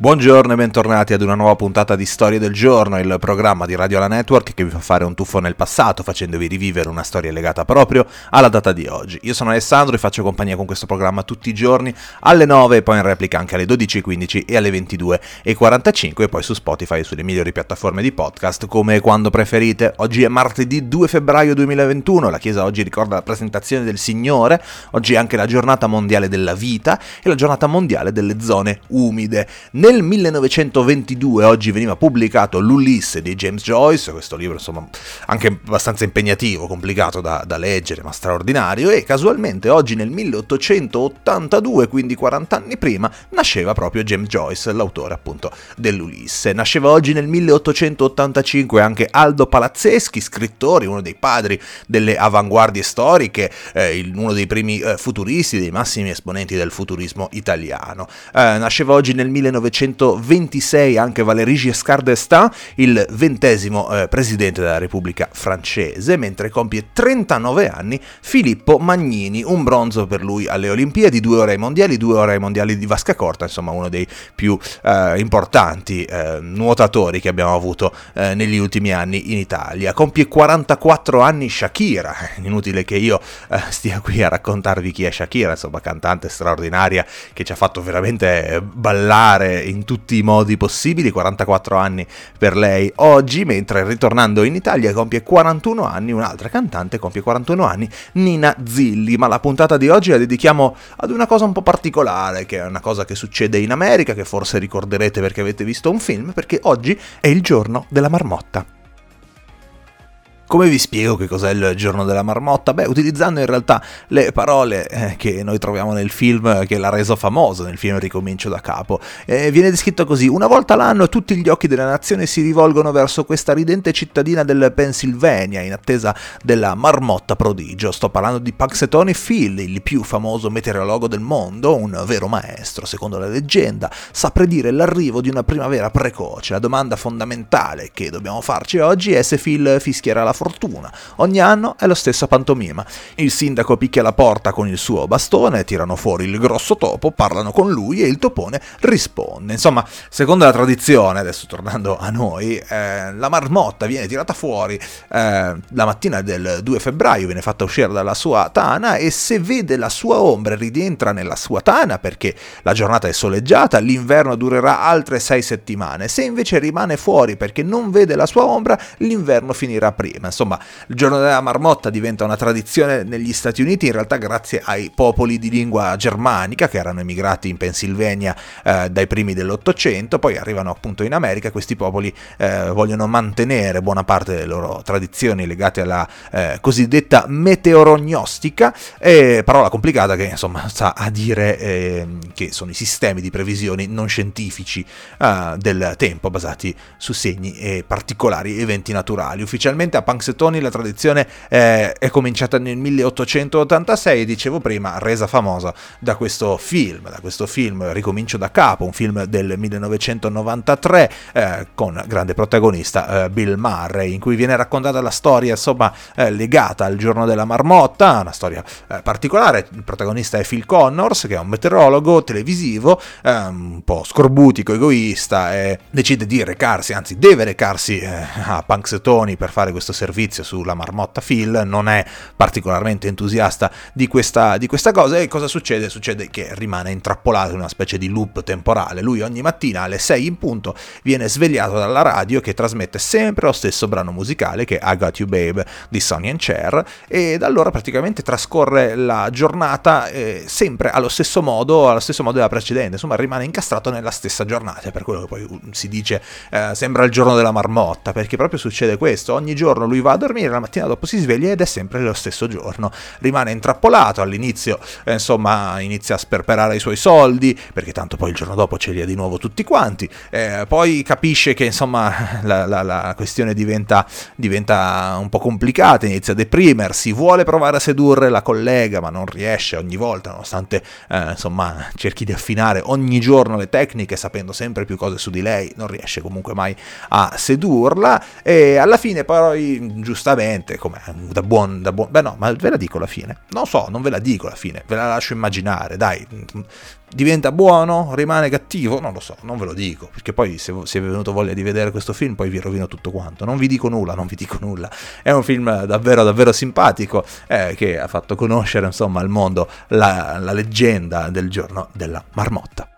Buongiorno e bentornati ad una nuova puntata di Storie del Giorno, il programma di Radio La Network che vi fa fare un tuffo nel passato facendovi rivivere una storia legata proprio alla data di oggi. Io sono Alessandro e faccio compagnia con questo programma tutti i giorni alle 9 e poi in replica anche alle 12.15 e alle 22.45 e poi su Spotify e sulle migliori piattaforme di podcast come quando preferite. Oggi è martedì 2 febbraio 2021, la Chiesa oggi ricorda la presentazione del Signore, oggi è anche la giornata mondiale della vita e la giornata mondiale delle zone umide. Nel 1922 oggi veniva pubblicato L'Ulisse di James Joyce, questo libro insomma anche abbastanza impegnativo, complicato da, da leggere ma straordinario e casualmente oggi nel 1882, quindi 40 anni prima, nasceva proprio James Joyce, l'autore appunto dell'Ulisse. Nasceva oggi nel 1885 anche Aldo Palazzeschi, scrittore, uno dei padri delle avanguardie storiche, eh, uno dei primi eh, futuristi, dei massimi esponenti del futurismo italiano. Eh, nasceva oggi nel 1900 1926 anche Valéry Giscard d'Estaing, il ventesimo eh, presidente della Repubblica francese, mentre compie 39 anni Filippo Magnini, un bronzo per lui alle Olimpiadi, due ore ai mondiali, due ore ai mondiali di vasca corta, insomma uno dei più eh, importanti eh, nuotatori che abbiamo avuto eh, negli ultimi anni in Italia. Compie 44 anni Shakira, inutile che io eh, stia qui a raccontarvi chi è Shakira, insomma cantante straordinaria che ci ha fatto veramente ballare in tutti i modi possibili, 44 anni per lei oggi, mentre ritornando in Italia compie 41 anni un'altra cantante, compie 41 anni, Nina Zilli, ma la puntata di oggi la dedichiamo ad una cosa un po' particolare, che è una cosa che succede in America, che forse ricorderete perché avete visto un film, perché oggi è il giorno della marmotta. Come vi spiego che cos'è il giorno della marmotta? Beh, utilizzando in realtà le parole eh, che noi troviamo nel film che l'ha reso famoso, nel film Ricomincio da capo. Eh, viene descritto così: Una volta l'anno tutti gli occhi della nazione si rivolgono verso questa ridente cittadina del Pennsylvania in attesa della marmotta prodigio. Sto parlando di Puxetony Phil, il più famoso meteorologo del mondo, un vero maestro, secondo la leggenda, sa predire l'arrivo di una primavera precoce. La domanda fondamentale che dobbiamo farci oggi è se Phil fischierà la fortuna. Ogni anno è la stessa pantomima. Il sindaco picchia la porta con il suo bastone, tirano fuori il grosso topo, parlano con lui e il topone risponde. Insomma, secondo la tradizione, adesso tornando a noi, eh, la marmotta viene tirata fuori eh, la mattina del 2 febbraio, viene fatta uscire dalla sua tana e se vede la sua ombra rientra nella sua tana perché la giornata è soleggiata, l'inverno durerà altre sei settimane. Se invece rimane fuori perché non vede la sua ombra, l'inverno finirà prima insomma il giorno della marmotta diventa una tradizione negli Stati Uniti in realtà grazie ai popoli di lingua germanica che erano emigrati in Pennsylvania eh, dai primi dell'Ottocento, poi arrivano appunto in America, questi popoli eh, vogliono mantenere buona parte delle loro tradizioni legate alla eh, cosiddetta meteorognostica, parola complicata che insomma sta a dire ehm, che sono i sistemi di previsioni non scientifici eh, del tempo basati su segni particolari eventi naturali. Ufficialmente a Pan Punxsutawney la tradizione eh, è cominciata nel 1886, dicevo prima, resa famosa da questo film, da questo film Ricomincio da capo, un film del 1993 eh, con grande protagonista eh, Bill Murray, in cui viene raccontata la storia insomma eh, legata al giorno della marmotta, una storia eh, particolare, il protagonista è Phil Connors che è un meteorologo televisivo, eh, un po' scorbutico, egoista, e decide di recarsi, anzi deve recarsi a Punxsutawney per fare questo servizio servizio sulla marmotta Phil non è particolarmente entusiasta di questa, di questa cosa e cosa succede? Succede che rimane intrappolato in una specie di loop temporale. Lui ogni mattina alle 6 in punto viene svegliato dalla radio che trasmette sempre lo stesso brano musicale che è I Got You Babe di Sonny and Cher e da allora praticamente trascorre la giornata eh, sempre allo stesso modo, allo stesso modo della precedente, insomma rimane incastrato nella stessa giornata, per quello che poi si dice eh, sembra il giorno della marmotta, perché proprio succede questo, ogni giorno lui va a dormire, la mattina dopo si sveglia ed è sempre lo stesso giorno. Rimane intrappolato, all'inizio eh, insomma inizia a sperperare i suoi soldi, perché tanto poi il giorno dopo ce li ha di nuovo tutti quanti, eh, poi capisce che insomma la, la, la questione diventa, diventa, un po' complicata, inizia a deprimersi, vuole provare a sedurre la collega ma non riesce ogni volta, nonostante eh, insomma cerchi di affinare ogni giorno le tecniche sapendo sempre più cose su di lei, non riesce comunque mai a sedurla e alla fine poi giustamente, come da buon, da buon... Beh no, ma ve la dico la fine. Non so, non ve la dico la fine, ve la lascio immaginare, dai. Diventa buono? Rimane cattivo? Non lo so, non ve lo dico, perché poi se, se è venuto voglia di vedere questo film poi vi rovino tutto quanto. Non vi dico nulla, non vi dico nulla. È un film davvero, davvero simpatico eh, che ha fatto conoscere insomma al mondo la, la leggenda del giorno della marmotta.